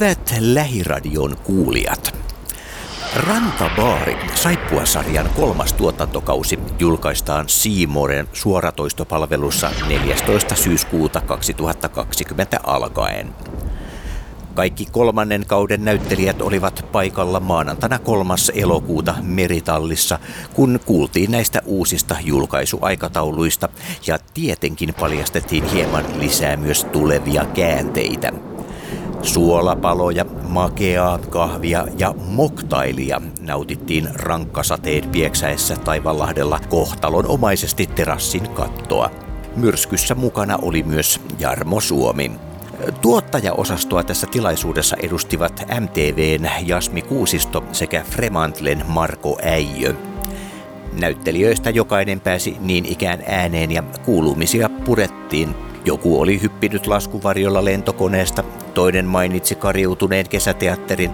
Hyvät lähiradion kuulijat. Rantabaari Saippua-sarjan kolmas tuotantokausi julkaistaan Siimoren suoratoistopalvelussa 14. syyskuuta 2020 alkaen. Kaikki kolmannen kauden näyttelijät olivat paikalla maanantaina 3. elokuuta Meritallissa, kun kuultiin näistä uusista julkaisuaikatauluista ja tietenkin paljastettiin hieman lisää myös tulevia käänteitä. Suolapaloja, makeaa kahvia ja moktailia nautittiin rankkasateen pieksäessä Taivanlahdella kohtalonomaisesti terassin kattoa. Myrskyssä mukana oli myös Jarmo Suomi. Tuottajaosastoa tässä tilaisuudessa edustivat MTVn Jasmi Kuusisto sekä Fremantlen Marko Äijö. Näyttelijöistä jokainen pääsi niin ikään ääneen ja kuulumisia purettiin. Joku oli hyppinyt laskuvarjolla lentokoneesta, toinen mainitsi kariutuneen kesäteatterin.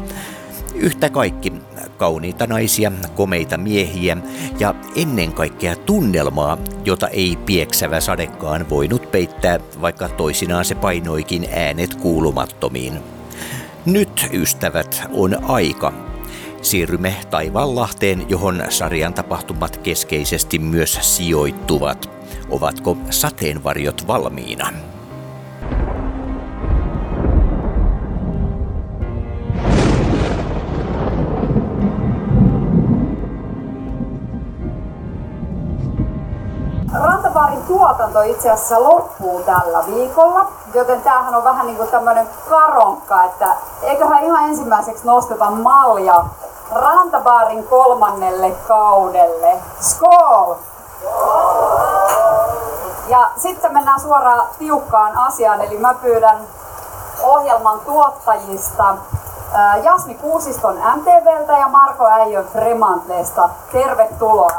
Yhtä kaikki kauniita naisia, komeita miehiä ja ennen kaikkea tunnelmaa, jota ei pieksävä sadekaan voinut peittää, vaikka toisinaan se painoikin äänet kuulumattomiin. Nyt, ystävät, on aika. Siirrymme Taivaanlahteen, johon sarjan tapahtumat keskeisesti myös sijoittuvat. Ovatko sateenvarjot valmiina? Rantapaarin tuotanto itse asiassa loppuu tällä viikolla, joten tämähän on vähän niin kuin tämmöinen karonkka, että eiköhän ihan ensimmäiseksi nosteta malja Rantabaarin kolmannelle kaudelle. Skol! Ja sitten mennään suoraan tiukkaan asiaan, eli mä pyydän ohjelman tuottajista Jasmi Kuusiston MTVltä ja Marko Äijön Fremantleesta. Tervetuloa!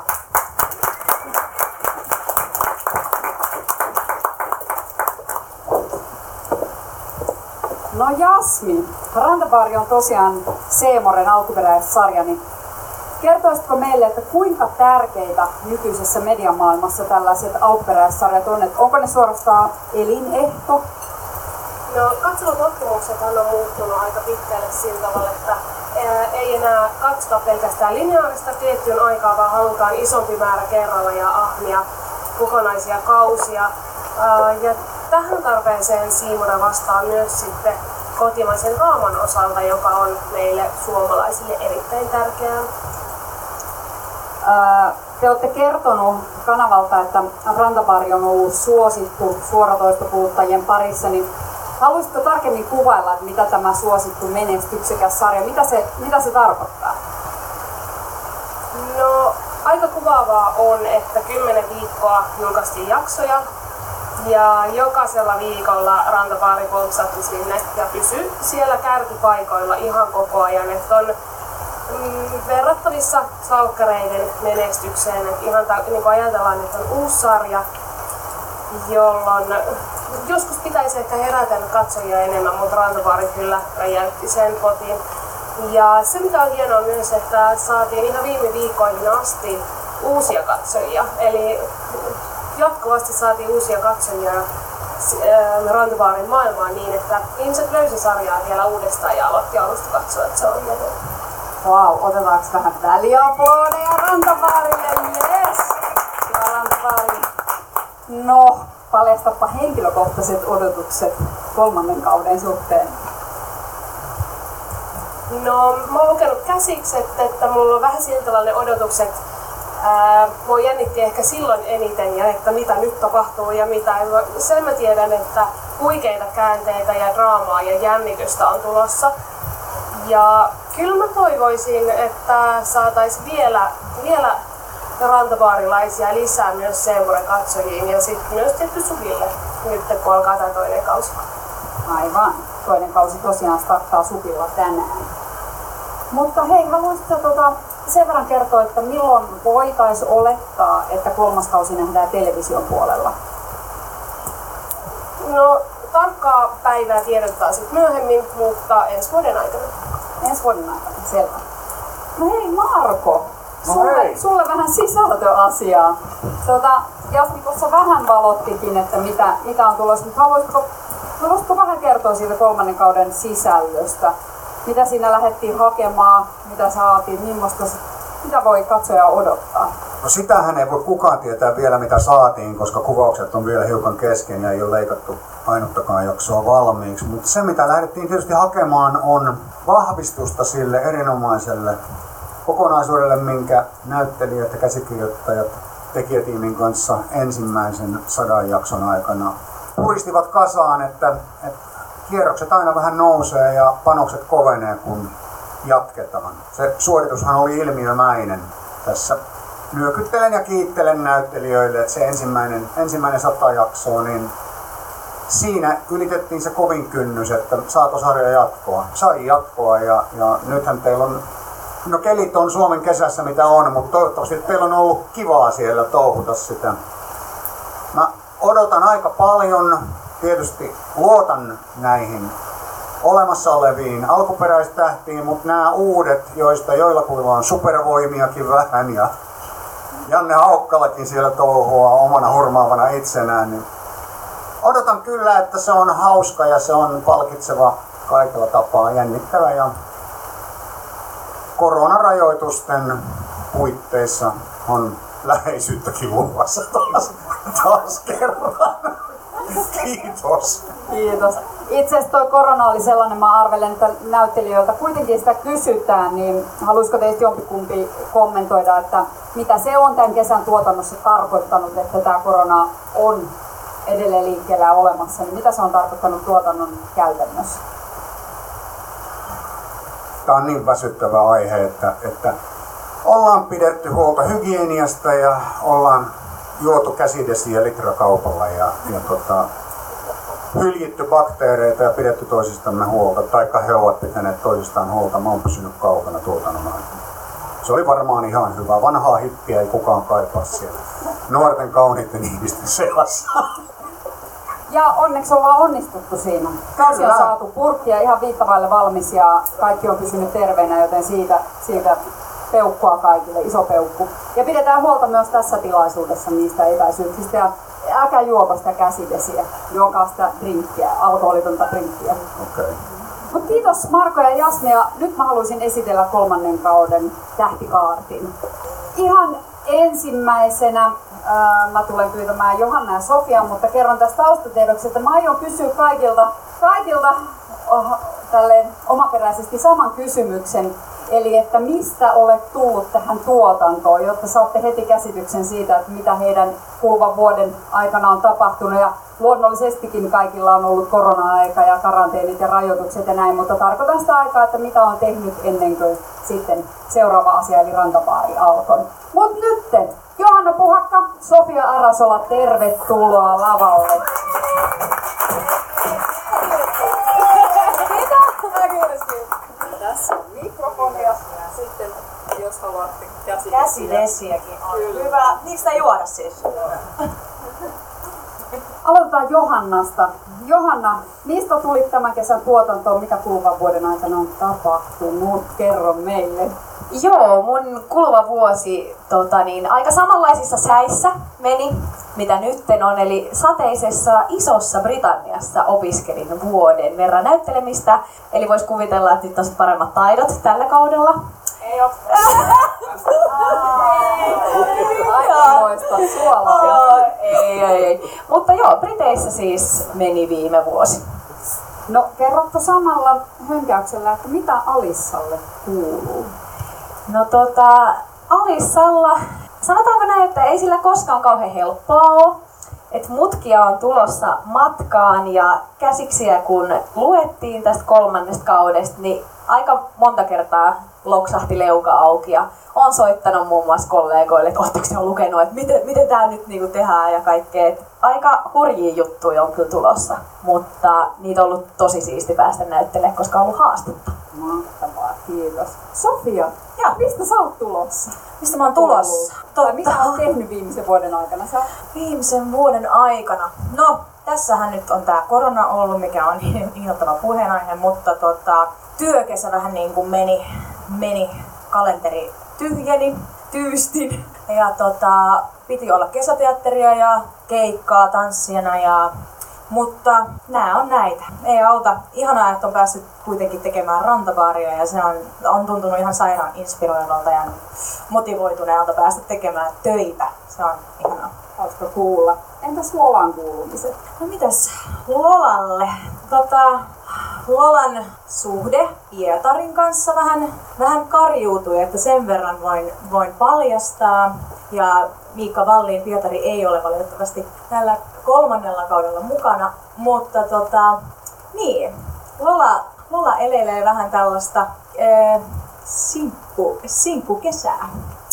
No Jasmi, Rantabaari on tosiaan Seemoren alkuperäissarja, niin kertoisitko meille, että kuinka tärkeitä nykyisessä mediamaailmassa tällaiset alkuperäissarjat on? Että onko ne suorastaan elinehto? No katselutottumukset on muuttunut aika pitkälle sillä tavalla, että ei enää katsota pelkästään lineaarista tiettyyn aikaa, vaan halutaan isompi määrä kerralla ja ahmia kokonaisia kausia. Ja tähän tarpeeseen Siimura vastaa myös sitten kotimaisen raaman osalta, joka on meille suomalaisille erittäin tärkeää. Te olette kertonut kanavalta, että Rantabaari on ollut suosittu suoratoistokuluttajien parissa, niin haluaisitko tarkemmin kuvailla, että mitä tämä suosittu menestyksekäs sarja, mitä se, mitä se tarkoittaa? No, aika kuvaavaa on, että kymmenen viikkoa julkaistiin jaksoja ja jokaisella viikolla rantapaari poltsatti sinne ja pysy siellä kärkipaikoilla ihan koko ajan. Että on verrattavissa salkkareiden menestykseen. Että ihan ta, niin ajatellaan, että on uusi sarja, jolloin joskus pitäisi ehkä herätellä katsojia enemmän, mutta Rantapaari kyllä räjäytti sen kotiin. Ja se mikä on hienoa myös, että saatiin ihan viime viikkoihin asti uusia katsojia. Eli jatkuvasti saatiin uusia katsojia äh, Rantavaarin maailmaan niin, että ihmiset löysi sarjaa vielä uudestaan ja aloitti alusta katsoa, että se on hieno. Wow, otetaanko vähän väliaplodeja Rantavaarille? Yes! Hyvä. No, paljastapa henkilökohtaiset odotukset kolmannen kauden suhteen. No, mä oon lukenut käsiksi, että, mulla on vähän siltä odotukset ää, mua jännitti ehkä silloin eniten ja että mitä nyt tapahtuu ja mitä. Sen mä tiedän, että huikeita käänteitä ja draamaa ja jännitystä on tulossa. Ja kyllä mä toivoisin, että saataisiin vielä, vielä rantabaarilaisia lisää myös Seemuren katsojiin ja sitten myös tietty Suville nyt kun alkaa tämä toinen kausi. Aivan. Toinen kausi tosiaan starttaa Supilla tänään. Mutta hei, haluaisitko tuota, sen verran kertoa, että milloin voitaisiin olettaa, että kolmas kausi nähdään television puolella? No, tarkkaa päivää tiedotetaan sitten myöhemmin, mutta ensi vuoden aikana. Ensi vuoden aikana, selvä. No hei Marko, no sulle, hei. sulle vähän sisältöasiaa. Tuota, Jasmi tuossa vähän valottikin, että mitä, mitä on tulossa, mutta haluaisitko Haluaisitko vähän kertoa siitä kolmannen kauden sisällöstä? Mitä siinä lähdettiin hakemaan, mitä saatiin, millaista, mitä voi katsoja odottaa? No sitähän ei voi kukaan tietää vielä mitä saatiin, koska kuvaukset on vielä hiukan kesken ja ei ole leikattu ainuttakaan jaksoa valmiiksi. Mutta se mitä lähdettiin tietysti hakemaan on vahvistusta sille erinomaiselle kokonaisuudelle, minkä näyttelijät ja käsikirjoittajat tekijätiimin kanssa ensimmäisen sadan jakson aikana puristivat kasaan, että, että kierrokset aina vähän nousee ja panokset kovenee, kun jatketaan. Se suoritushan oli ilmiömäinen tässä. Nyökyttelen ja kiittelen näyttelijöille, että se ensimmäinen, ensimmäinen sata jaksoa, niin siinä ylitettiin se kovin kynnys, että saako sarja jatkoa. Sai jatkoa ja, ja nythän teillä on, no kelit on Suomen kesässä mitä on, mutta toivottavasti teillä on ollut kivaa siellä touhuta sitä. Mä odotan aika paljon, tietysti luotan näihin olemassa oleviin alkuperäistähtiin, mutta nämä uudet, joista joillakuilla on supervoimiakin vähän ja Janne Haukkalakin siellä touhua omana hurmaavana itsenään, niin odotan kyllä, että se on hauska ja se on palkitseva kaikella tapaa, jännittävä ja koronarajoitusten puitteissa on läheisyyttäkin luvassa taas, taas kerran. Kiitos. Kiitos. Itse asiassa tuo korona oli sellainen, mä arvelen, että näyttelijöiltä kuitenkin sitä kysytään, niin haluaisiko teistä jompikumpi kommentoida, että mitä se on tämän kesän tuotannossa tarkoittanut, että tämä korona on edelleen liikkeellä olemassa, niin mitä se on tarkoittanut tuotannon käytännössä? Tämä on niin väsyttävä aihe, että, että ollaan pidetty huolta hygieniasta ja ollaan juotu käsidesiä litrakaupalla ja, ja tota, hyljitty bakteereita ja pidetty toisistamme huolta, taikka he ovat pitäneet toisistaan huolta. Mä oon pysynyt kaukana tuotannon aikana. Se oli varmaan ihan hyvä. Vanhaa hippiä ei kukaan kaipaa siellä nuorten kauniitten ihmisten seassa. Ja onneksi ollaan onnistuttu siinä. Kausi on saatu purkkia ihan viittavaille valmis ja kaikki on pysynyt terveenä, joten siitä, siitä peukkua kaikille, iso peukku. Ja pidetään huolta myös tässä tilaisuudessa niistä etäisyyksistä ja älkää juoko sitä käsidesiä, juokaa sitä drinkkiä, alkoholitonta drinkkiä. Okay. Mut kiitos Marko ja Jasmi ja nyt mä haluaisin esitellä kolmannen kauden tähtikaartin. Ihan ensimmäisenä ää, mä tulen pyytämään Johanna ja Sofia, mutta kerron tästä taustatiedoksi, että mä aion kysyä kaikilta, kaikilta oh, tälleen omaperäisesti saman kysymyksen. Eli että mistä olet tullut tähän tuotantoon, jotta saatte heti käsityksen siitä, että mitä heidän kuluvan vuoden aikana on tapahtunut. Ja luonnollisestikin kaikilla on ollut korona-aika ja karanteenit ja rajoitukset ja näin, mutta tarkoitan sitä aikaa, että mitä on tehnyt ennen kuin sitten seuraava asia eli rantapaari alkoi. Mutta nyt Johanna Puhakka, Sofia Arasola, tervetuloa lavalle. Tässä on mikrofoni ja sitten haluatte käsidesiä. Käsidesiäkin on. Hyvä. Miksi juoda siis? Aloitetaan Johannasta. Johanna, mistä tuli tämän kesän tuotantoon? Mikä kuluvan vuoden aikana on tapahtunut? Kerro meille. Joo, mun kuluva vuosi tota niin, aika samanlaisissa säissä meni, mitä nytten on. Eli sateisessa Isossa Britanniassa opiskelin vuoden verran näyttelemistä. Eli vois kuvitella, että nyt on paremmat taidot tällä kaudella. Ei ole. Aikamoista suolaa. ei, ei, ei. Mutta joo, Briteissä siis meni viime vuosi. No kerrotko samalla hönkäyksellä, että mitä Alissalle kuuluu? No tota, Alissalla, sanotaanko näin, että ei sillä koskaan kauhean helppoa ole. Että mutkia on tulossa matkaan ja käsiksiä kun luettiin tästä kolmannesta kaudesta, niin aika monta kertaa loksahti leuka auki ja on soittanut muun muassa kollegoille, että oletteko te lukenut, että miten, miten tämä nyt niinku tehdään ja kaikkea. Et aika hurjia juttuja on kyllä tulossa, mutta niitä on ollut tosi siisti päästä näyttelemään, koska on ollut haastetta. Mahtavaa, kiitos. Sofia, Joo. mistä sä oot tulossa? Mistä mä oon tulossa? Tai mitä oot tehnyt viimeisen vuoden aikana? Sä... Viimeisen vuoden aikana. No, tässähän nyt on tämä korona ollut, mikä on innoittava puheenaihe, mutta tota, työkesä vähän niin kuin meni, meni kalenteri tyhjeni, tyystin. Ja tota, piti olla kesäteatteria ja keikkaa tanssijana ja Mutta nämä on näitä. Ei auta. Ihanaa, että on päässyt kuitenkin tekemään rantabaaria ja se on, on tuntunut ihan sairaan inspiroivalta ja motivoituneelta päästä tekemään töitä. Se on ihanaa. Hauska kuulla. Entäs Lolan kuulumiset? No mitäs Lolalle? Tota, Lolan suhde Pietarin kanssa vähän, vähän karjuutui, että sen verran voin, voin paljastaa. Ja Miikka Valliin Pietari ei ole valitettavasti tällä kolmannella kaudella mukana, mutta tota, niin, Lola, Lola elelee vähän tällaista ee, sinkku, sinkkukesää.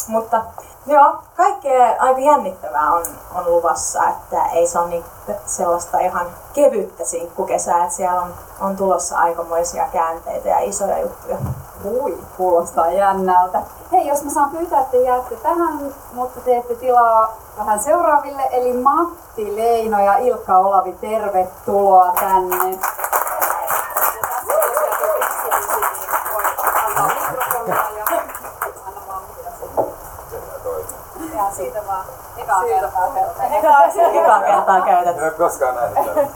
Mutta joo, kaikkea aika jännittävää on, on luvassa, että ei se ole niin sellaista ihan kevyttä sinkkukesää, että siellä on, on tulossa aikamoisia käänteitä ja isoja juttuja. Ui, kuulostaa jännältä. Hei, jos mä saan pyytää, että jäätte tähän, mutta teette tilaa vähän seuraaville, eli Matti Leino ja Ilkka Olavi, tervetuloa tänne. Siitä vaan ekaa kertaa Ekaa kertaa käytetty. En ole koskaan nähnyt tätä.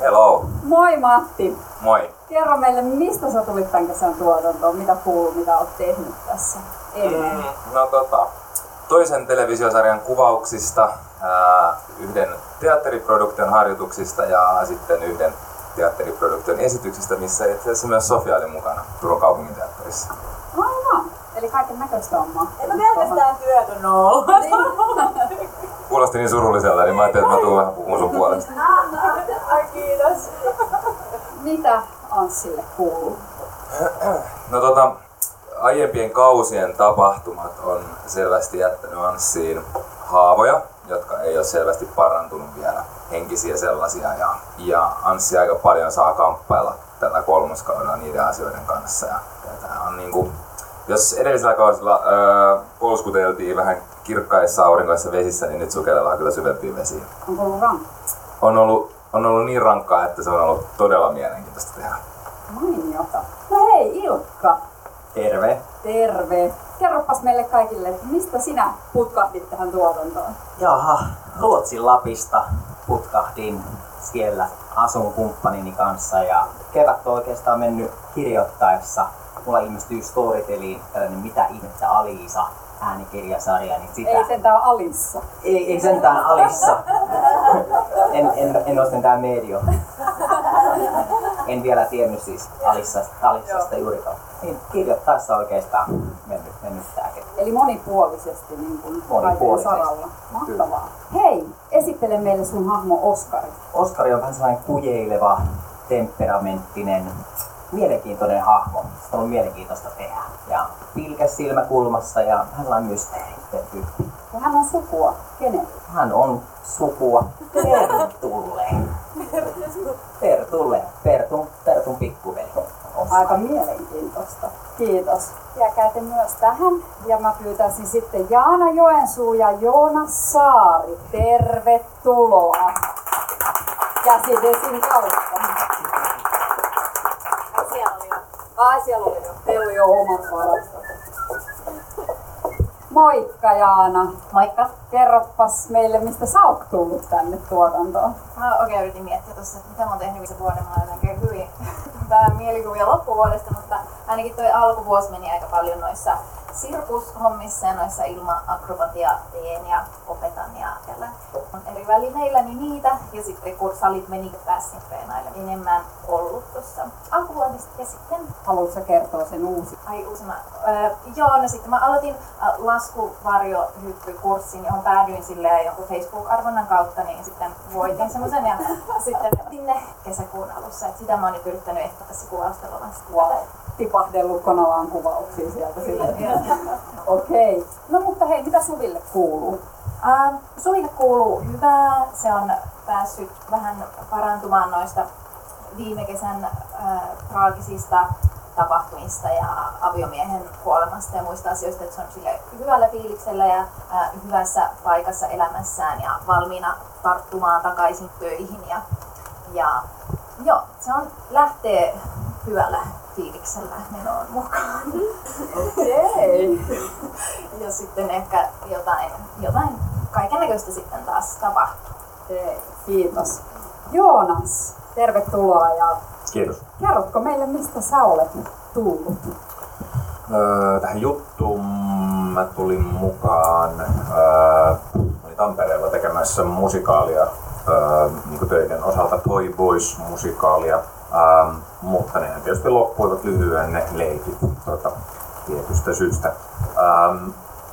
Hello. Moi Matti! Moi. Kerro meille, mistä sä tulit tämän kesän tuotantoon, mitä kuuluu, mitä oot tehnyt tässä ennen? Mm, no tota, toisen televisiosarjan kuvauksista, ää, yhden teatteriproduktion harjoituksista ja sitten yhden teatteriproduktion esityksistä, missä itse asiassa myös Sofia oli mukana Turun kaupunginteatterissa. Aivan. Eli kaiken näköistä on En mä pelkästään työtön oo. Kuulosti niin surulliselta, niin mä ajattelin, että mä tuun vähän puhumaan sun puolesta. Ai kiitos. Mitä Anssille kuuluu? No tota, aiempien kausien tapahtumat on selvästi jättänyt Anssiin haavoja, jotka ei ole selvästi parantunut vielä, henkisiä sellaisia. Ja, ja Anssi aika paljon saa kamppailla tällä kolmoskaudella niiden asioiden kanssa. Ja, ja tää on niinku, jos edellisellä kaudella öö, polskuteltiin vähän kirkkaissa aurinkoissa vesissä, niin nyt sukelletaan kyllä syvempiin vesiin. Onko ollut rankka? On ollut, on ollut niin rankkaa, että se on ollut todella mielenkiintoista tehdä. Mainiota. No hei Ilkka, Terve. terve. Kerropas meille kaikille, että mistä sinä putkahdit tähän tuotantoon? Jaha, Ruotsin Lapista putkahdin siellä asun kumppanini kanssa ja kevät on oikeastaan mennyt kirjoittaessa. Mulla ilmestyy Storyteliin tällainen Mitä ihmettä Aliisa äänikirjasarja, niin sitä... Ei sentään Alissa. ei, ei sentään Alissa. En, en, en ole sentään medio. En vielä tiennyt siis Alissasta, Alissasta juurikaan. Niin kirjoittaessa oikeastaan mennyt, mennyt kevät. Eli monipuolisesti niin kuin Monipuolisesti. saralla. Mahtavaa. Hei, esittele meille sun hahmo Oskari. Oskari on vähän sellainen kujeileva, temperamenttinen, mielenkiintoinen hahmo. Sitä on mielenkiintoista tehdä. Ja pilkäs silmäkulmassa ja hän on mysteeritten tyyppi. Ja hän on sukua. Kenelle? Hän on sukua Pertulle. Pertulle. Pertun, Pertun pikkuveli. Aika mielenkiintoista. Kiitos. Jääkäätte myös tähän. Ja mä pyytäisin sitten Jaana Joensuu ja Joona Saari. Tervetuloa. Käsidesin kautta. Ai siellä oli jo. Teillä oli jo omat varastot. Moikka Jaana. Moikka. Kerropas meille, mistä sä oot tullut tänne tuotantoon. Mä oikein yritin miettiä tuossa, että mitä mä oon tehnyt viime vuoden. Mä olen jotenkin hyvin vähän mielikuvia loppuvuodesta, mutta ainakin toi alkuvuosi meni aika paljon noissa sirkushommissa ja noissa ilma-akrobatia teen ja opetan ja tällä on eri välineillä niin niitä. Ja sitten kun salit meni, pääsin treenailemaan enemmän ollut tuossa alkuvuodesta. Ja sitten Haluatko kertoa sen uusi? Ai uusima. Öö, joo, no sitten mä aloitin äh, laskuvarjohyppykurssin, johon päädyin silleen jonkun Facebook-arvonnan kautta, niin sitten voitin semmoisen ja sitten sinne kesäkuun alussa. Et sitä mä oon nyt yrittänyt ehkä tässä kuvausteluvassa. Wow. Tipahdellut Konalaan kuvauksia sieltä. Okei. Okay. No mutta hei, mitä Suville kuuluu? Ähm, Suville kuuluu hyvää. Se on päässyt vähän parantumaan noista viime kesän äh, traagisista tapahtumista ja aviomiehen kuolemasta ja muista asioista, että se on sille hyvällä fiiliksellä ja äh, hyvässä paikassa elämässään ja valmiina tarttumaan takaisin töihin. Ja, ja joo, se on lähtee hyvällä fiiliksellä menoon mukaan. Okei. ja sitten ehkä jotain, jotain kaiken näköistä sitten taas tapahtuu. Okei, kiitos. Joonas, tervetuloa ja Kiitos. kerrotko meille, mistä sä olet nyt tullut? Öö, tähän juttuun mä tulin mukaan öö, olin Tampereella tekemässä musikaalia öö, niin töiden osalta Toy Boys musikaalia, öö, mutta nehän tietysti loppuivat lyhyen ne leikit tota, tietystä syystä. Öö,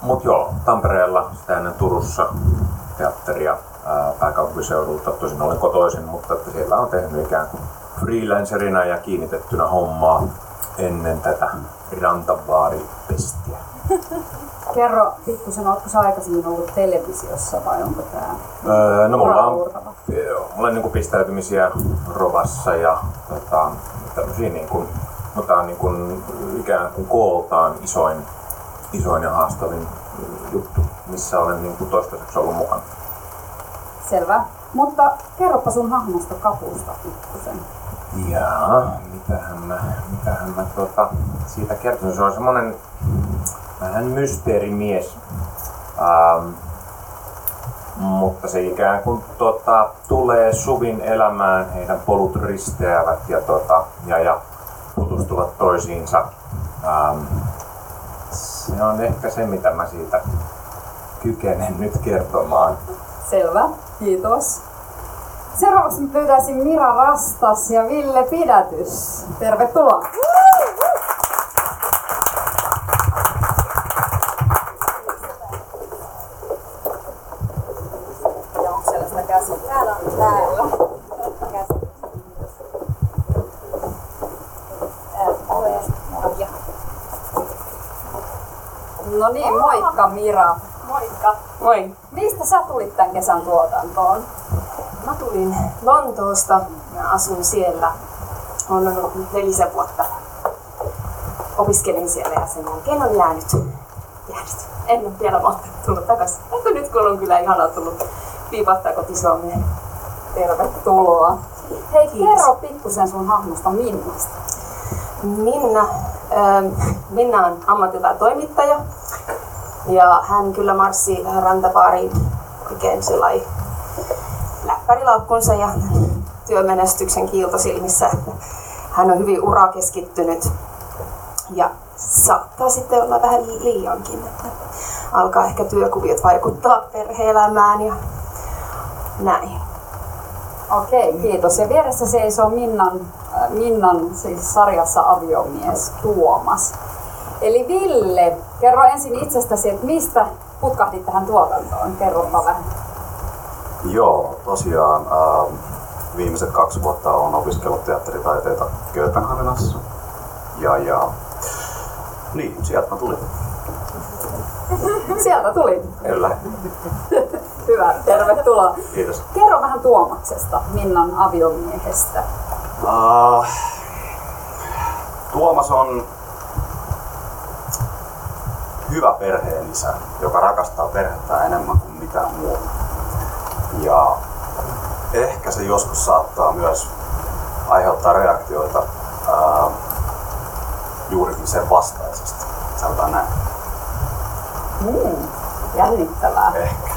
Mut joo, Tampereella, sitä ennen Turussa teatteria ää, pääkaupunkiseudulta. Tosin olen kotoisin, mutta että siellä on tehnyt ikään kuin freelancerina ja kiinnitettynä hommaa ennen tätä rantavaaripestiä. Kerro pikkusen, ootko sä aikaisemmin ollut televisiossa vai onko tää Öö, no mulla on mulla on niin pistäytymisiä Rovassa ja tota, tämmöisiä niin kuin, mutta on niin kuin, ikään kuin kooltaan isoin, isoin ja haastavin juttu, missä olen niin kuin toistaiseksi ollut mukana. Selvä. Mutta kerropa sun hahmosta kapusta pikkusen. Jaa, mitähän mä, mitähän mä tota, siitä kertoisin. Se on semmonen vähän mysteerimies. Ähm, mutta se ikään kuin tota, tulee Suvin elämään, heidän polut risteävät ja, tota, ja, ja tutustuvat toisiinsa. Ähm, se on ehkä se, mitä mä siitä kykenen nyt kertomaan. Selvä, kiitos. Seuraavaksi pyytäisin Mira Rastas ja Ville Pidätys. Tervetuloa. Ja onko siellä sitä käsiä? Täällä on täällä. Käsi. No niin, moikka Mira. Moikka. Moi. Mistä sä tulit tämän kesän tuotantoon? Mä tulin Lontoosta ja asun siellä. Olen ollut nyt nelisen vuotta. Opiskelin siellä ja sen jälkeen on jäänyt. jäänyt. En ole vielä mahtanut tulla takaisin. Mutta nyt kun on kyllä ihana tullut piipahtaa koti Suomeen. Tervetuloa. Hei, Kiitos. kerro pikkusen sun hahmosta Minnasta. Minna, ähm, Minna on ammatiltaan toimittaja. Ja hän kyllä marssi rantabaariin oikein sellainen läppärilaukkunsa ja työmenestyksen kiiltosilmissä. Hän on hyvin urakeskittynyt ja saattaa sitten olla vähän liiankin. Että alkaa ehkä työkuviot vaikuttaa perhe-elämään ja näin. Okei, kiitos. Ja vieressä seisoo Minnan, äh, Minnan siis sarjassa aviomies Tuomas. Eli Ville, kerro ensin itsestäsi, että mistä putkahdit tähän tuotantoon? Kerropa vähän. Joo, tosiaan ähm, viimeiset kaksi vuotta olen opiskellut teatteritaiteita Kööpenhaminassa. Ja, ja niin, sieltä mä tulin. Sieltä tuli. Kyllä. Hyvä, tervetuloa. Kiitos. Kerro vähän Tuomaksesta, Minnan aviomiehestä. Uh, Tuomas on hyvä perheen isä, joka rakastaa perhettä enemmän kuin mitään muuta. Ja ehkä se joskus saattaa myös aiheuttaa reaktioita ää, juurikin sen vastaisesti. Sanotaan näin. Mm, jännittävää. Ehkä.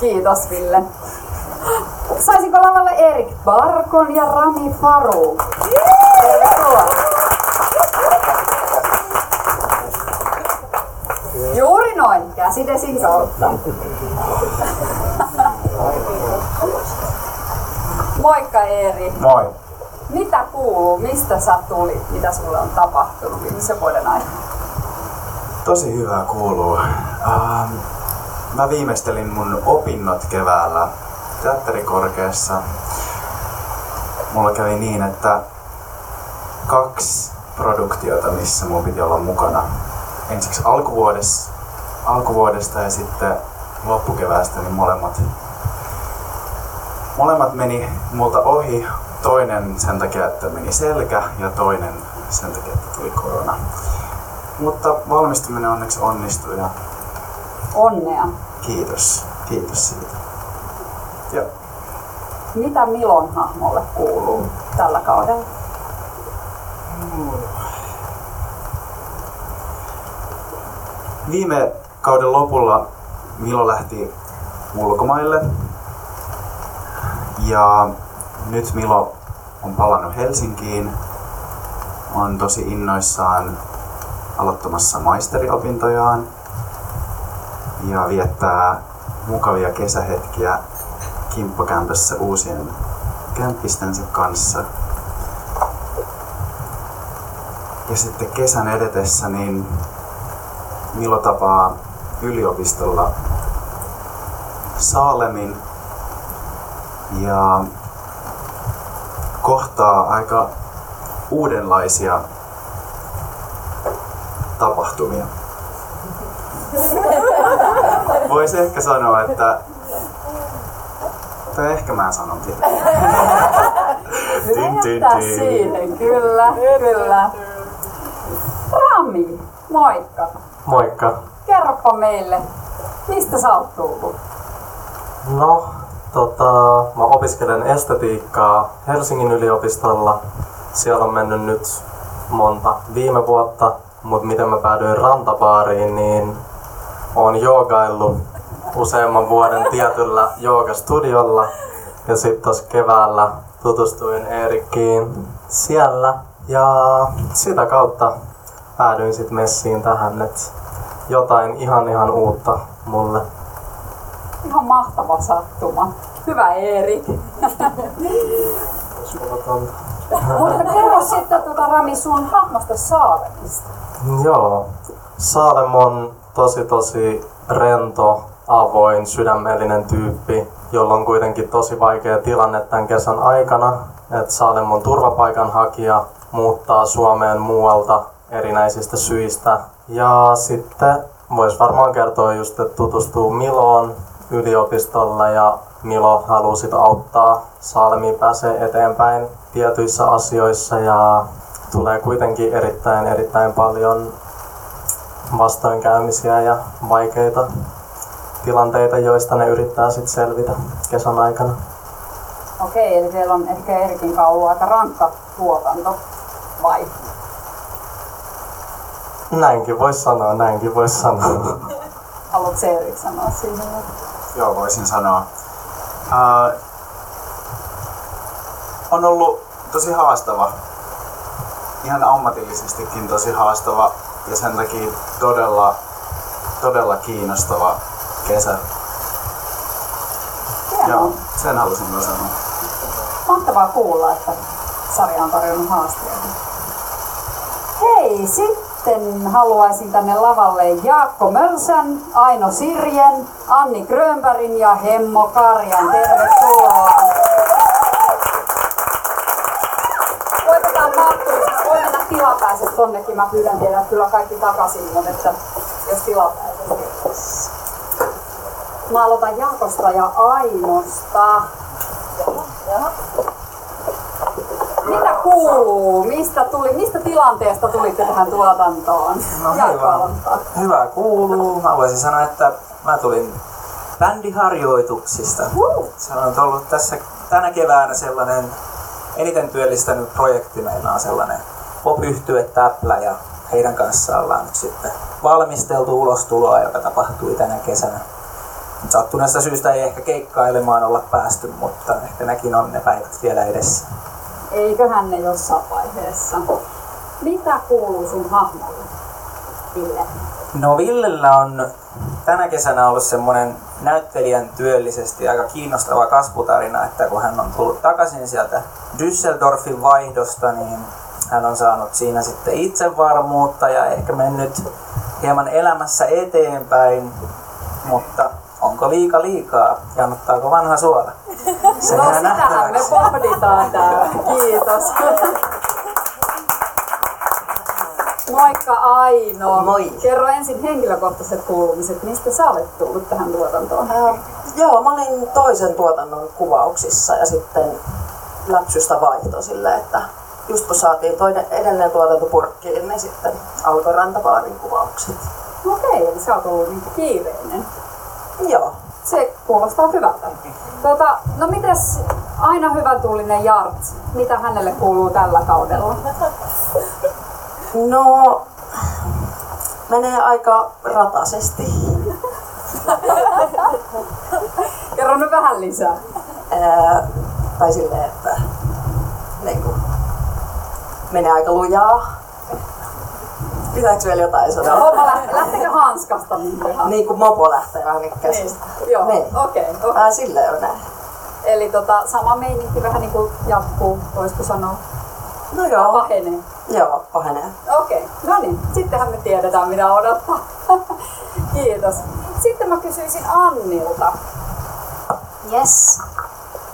Kiitos Ville. Saisinko lavalle Erik Barkon ja Rami Faru? Tervetuloa. Juuri noin, käsidesin kautta. Moikka Eeri. Moi. Mitä kuuluu? Mistä sä tulit? Mitä sulle on tapahtunut viimeisen vuoden aikana? Tosi hyvää kuuluu. Ähm, mä viimeistelin mun opinnot keväällä teatterikorkeassa. Mulla kävi niin, että kaksi produktiota, missä mun piti olla mukana. Ensiksi alkuvuodesta, alkuvuodesta ja sitten loppukeväästä, niin molemmat, molemmat meni multa ohi. Toinen sen takia, että meni selkä ja toinen sen takia, että tuli korona. Mutta valmistuminen onneksi onnistui ja Onnea. kiitos. Kiitos siitä. Joo. Mitä Milon hahmolle kuuluu tällä kaudella? Viime kauden lopulla Milo lähti ulkomaille Ja nyt Milo on palannut Helsinkiin. On tosi innoissaan aloittamassa maisteriopintojaan ja viettää mukavia kesähetkiä kimppakämpässä uusien kämppistensä kanssa. Ja sitten kesän edetessä niin Milo tapaa yliopistolla Saalemin ja kohtaa aika uudenlaisia tapahtumia. Voisi ehkä sanoa, että... Tai ehkä mä sanon sitä. Tin, tin, Jättää tin. siihen, kyllä, kyllä. Rami, moikka. Moikka. Kerropa meille, mistä sä oot tullut? No, tota, mä opiskelen estetiikkaa Helsingin yliopistolla. Siellä on mennyt nyt monta viime vuotta, mutta miten mä päädyin rantabaariin, niin oon joogaillut useamman vuoden tietyllä joogastudiolla. Ja sitten tuossa keväällä tutustuin Eerikkiin siellä. Ja sitä kautta päädyin sitten messiin tähän, että jotain ihan ihan uutta mulle. Ihan mahtava sattuma. Hyvä Erik. Mutta kerro sitten tuota, Rami sun hahmosta Saarenista. Joo. Saalem on tosi tosi rento, avoin, sydämellinen tyyppi, jolla on kuitenkin tosi vaikea tilanne tämän kesän aikana. Et Saalem on turvapaikanhakija, muuttaa Suomeen muualta erinäisistä syistä. Ja sitten vois varmaan kertoa just, että tutustuu Miloon yliopistolla ja Milo haluaa sit auttaa Saalemiin pääsee eteenpäin tietyissä asioissa ja tulee kuitenkin erittäin erittäin paljon vastoinkäymisiä ja vaikeita tilanteita, joista ne yrittää sitten selvitä kesän aikana. Okei, eli teillä on ehkä Erikin ollut aika rankka tuotanto, vai? Näinkin voisi sanoa, näinkin voisi sanoa. Haluatko Erik sanoa siihen? Joo, voisin sanoa. Ää, on ollut tosi haastava. Ihan ammatillisestikin tosi haastava ja sen takia todella, todella kiinnostava kesä. Joo, sen halusin myös sanoa. Mahtavaa kuulla, että sarja on tarjonnut haasteita. Hei, sitten haluaisin tänne lavalle Jaakko Mölsän, Aino Sirjen, Anni Grönbergin ja Hemmo Karjan. Tervetuloa. Koitetaan mahtuisesti. Voi mennä tilapäiset tonnekin. Mä pyydän teidät kyllä kaikki takaisin, mutta että jos tilapäiset. Mä aloitan Jaakosta ja Ainosta. Mitä kuuluu? Mistä, tuli, mistä tilanteesta tulitte tähän tuotantoon? No hyvä. Hyvä kuuluu. Mä voisin sanoa, että mä tulin bändiharjoituksista. Se on ollut tässä tänä keväänä sellainen eniten työllistänyt projekti. Meillä on sellainen pop Täplä ja heidän kanssaan ollaan nyt sitten valmisteltu ulostuloa, joka tapahtui tänä kesänä. Sattuneesta syystä ei ehkä keikkailemaan olla päästy, mutta ehkä nekin on ne päivät vielä edessä. Eiköhän ne jossain vaiheessa. Mitä kuuluu sun hahmolle, Ville? No Villellä on tänä kesänä ollut semmoinen näyttelijän työllisesti aika kiinnostava kasvutarina, että kun hän on tullut takaisin sieltä Düsseldorfin vaihdosta, niin hän on saanut siinä sitten itsevarmuutta ja ehkä mennyt hieman elämässä eteenpäin, mutta onko liika liikaa? Jannottaako vanha suola? No sitähän me pohditaan täällä. Kiitos. Moikka Aino. Moi. Kerro ensin henkilökohtaiset kuulumiset. Mistä sä olet tullut tähän tuotantoon? Äh, joo, mä olin toisen tuotannon kuvauksissa ja sitten läpsystä vaihto sille, että just kun saatiin toinen edellinen tuotanto purkkiin, niin sitten alkoi rantapaarin kuvaukset. Okei, eli sä oot ollut niinku kiireinen. Joo. Se kuulostaa hyvältä. Tuota, no mites aina hyvän tuulinen Jart? Mitä hänelle kuuluu tällä kaudella? No, menee aika rataisesti. Kerro nyt vähän lisää. Ää, Tai silleen, että niin kuin, menee aika lujaa. Pitääkö vielä jotain sanoa? Homma lähtee, lähteekö hanskasta niin ihan? Niin kuin mopo lähtee vähän niin käsistä. Niin. Joo, Niin. okei. Okay, okay. Vähän silleen on näin. Eli tota, sama meininki vähän niin kuin jatkuu, voisiko sanoa? No joo. Pahenee. Joo, pahenee. Okei, okay. no niin, sittenhän me tiedetään mitä odottaa. Kiitos. Sitten mä kysyisin Annilta. Yes.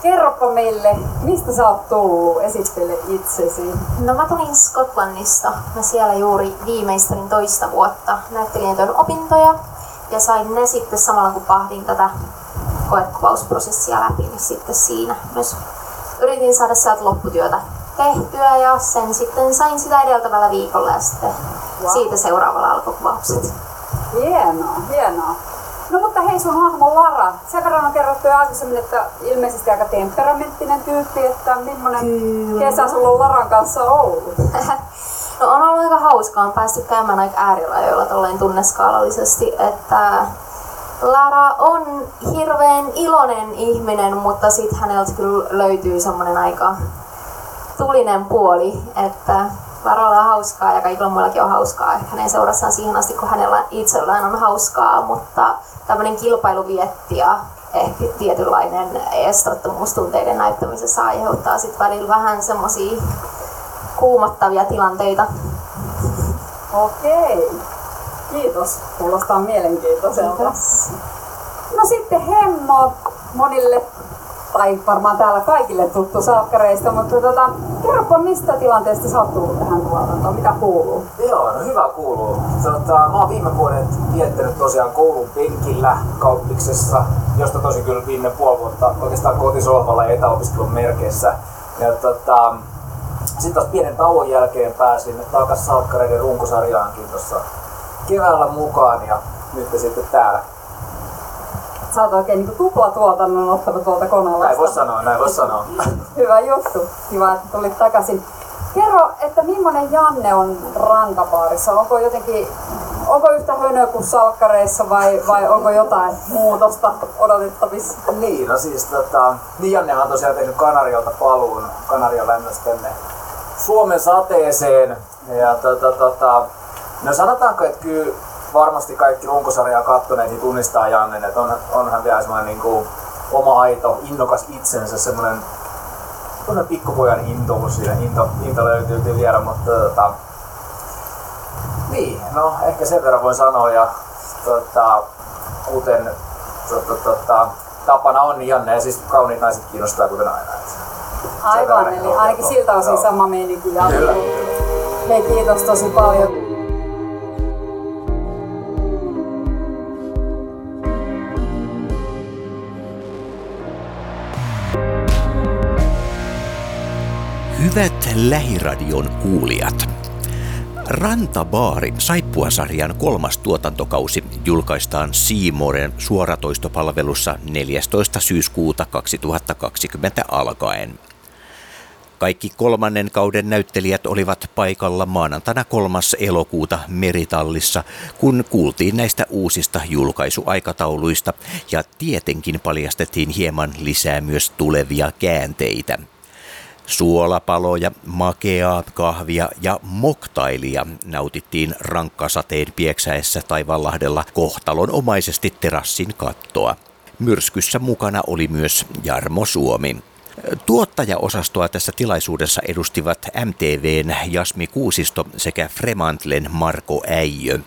Kerropa meille, mistä sä oot tullut? Esittele itsesi. No mä tulin Skotlannista. Mä siellä juuri viimeistelin toista vuotta näyttelijän opintoja. Ja sain ne sitten samalla kun pahdin tätä koekuvausprosessia läpi, niin sitten siinä myös yritin saada sieltä lopputyötä tehtyä ja sen sitten sain sitä edeltävällä viikolla ja sitten Wow. siitä seuraavalla alkoi kuvaukset. Hienoa, hienoa. No mutta hei sun hahmo Lara, sen verran on kerrottu jo aikaisemmin, että ilmeisesti aika temperamenttinen tyyppi, että millainen Kyllä. kesä sulla on Laran kanssa ollut? No on ollut aika hauskaa, on päästy käymään aika äärirajoilla tolleen tunneskaalallisesti, että Lara on hirveän iloinen ihminen, mutta sitten häneltä kyllä löytyy semmoinen aika tulinen puoli, että Laralla on hauskaa ja kaikilla muillakin on hauskaa ehkä hänen seurassaan siihen asti, kun hänellä itsellään on hauskaa, mutta tämmöinen kilpailuvietti ja ehkä tietynlainen eestottomuustunteiden näyttämisessä aiheuttaa sitten välillä vähän semmoisia kuumottavia tilanteita. Okei. Kiitos. Kuulostaa mielenkiintoiselta. Kiitos. No sitten Hemmo monille, tai varmaan täällä kaikille tuttu salkkareista, mutta tota, kerropa mistä tilanteesta sä oot tullut tähän tuotantoon, mitä kuuluu? Joo, no hyvä kuuluu. Tota, mä oon viime vuodet viettänyt tosiaan koulun penkillä kauppiksessa, josta tosi kyllä viime puoli vuotta oikeastaan kotisohvalla ja etäopiskelun merkeissä. Ja tota, sitten taas pienen tauon jälkeen pääsin takas Salkkareiden runkosarjaankin tuossa keväällä mukaan ja nyt sitten täällä. Sä oot oikein niin tuplatuotannon ottanut tuolta koneella. Näin voi sanoa, näin voi sanoa. Hyvä juttu. Kiva, että tulit takaisin. Kerro, että millainen Janne on rantapaarissa? Onko jotenkin, onko yhtä hönö kuin salkkareissa vai, vai onko jotain muutosta odotettavissa? Niin, no siis tota, niin Jannehan on tosiaan tehnyt Kanarialta paluun, Kanarian lämmöstä tänne Suomen sateeseen. Ja tota, tota, no sanotaanko, että kyllä varmasti kaikki runkosarjaa kattoneet niin tunnistaa Jannen, että on, onhan vielä semmoinen niin kuin oma aito, innokas itsensä, semmoinen semmoinen pikkupojan intous siinä, into, into löytyy vielä, mutta tota, niin, no ehkä sen verran voin sanoa ja tota, kuten tota, tota, tapana on, niin Janne ja siis kauniit naiset kiinnostaa kuten aina. Aivan, eli ainakin siltä osin sama meininki jatkuu. Kyllä. Hei, kiitos tosi paljon. Hyvät Lähiradion kuulijat. Rantabaari Saippua-sarjan kolmas tuotantokausi julkaistaan Seamoren suoratoistopalvelussa 14. syyskuuta 2020 alkaen. Kaikki kolmannen kauden näyttelijät olivat paikalla maanantaina 3. elokuuta Meritallissa, kun kuultiin näistä uusista julkaisuaikatauluista ja tietenkin paljastettiin hieman lisää myös tulevia käänteitä. Suolapaloja, makeaa kahvia ja moktailia nautittiin rankkasateen pieksäessä Taivanlahdella kohtalonomaisesti terassin kattoa. Myrskyssä mukana oli myös Jarmo Suomi. Tuottajaosastoa tässä tilaisuudessa edustivat MTVn Jasmi Kuusisto sekä Fremantlen Marko Äijö.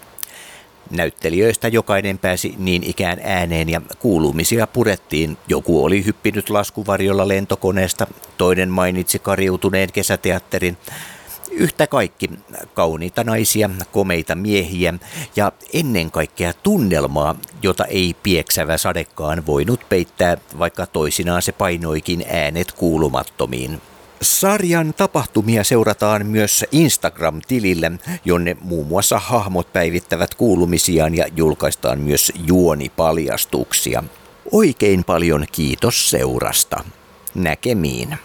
Näyttelijöistä jokainen pääsi niin ikään ääneen ja kuulumisia purettiin. Joku oli hyppinyt laskuvarjolla lentokoneesta, toinen mainitsi kariutuneen kesäteatterin. Yhtä kaikki kauniita naisia, komeita miehiä ja ennen kaikkea tunnelmaa, jota ei pieksävä sadekaan voinut peittää, vaikka toisinaan se painoikin äänet kuulumattomiin. Sarjan tapahtumia seurataan myös Instagram-tilille, jonne muun muassa hahmot päivittävät kuulumisiaan ja julkaistaan myös juonipaljastuksia. Oikein paljon kiitos seurasta. Näkemiin.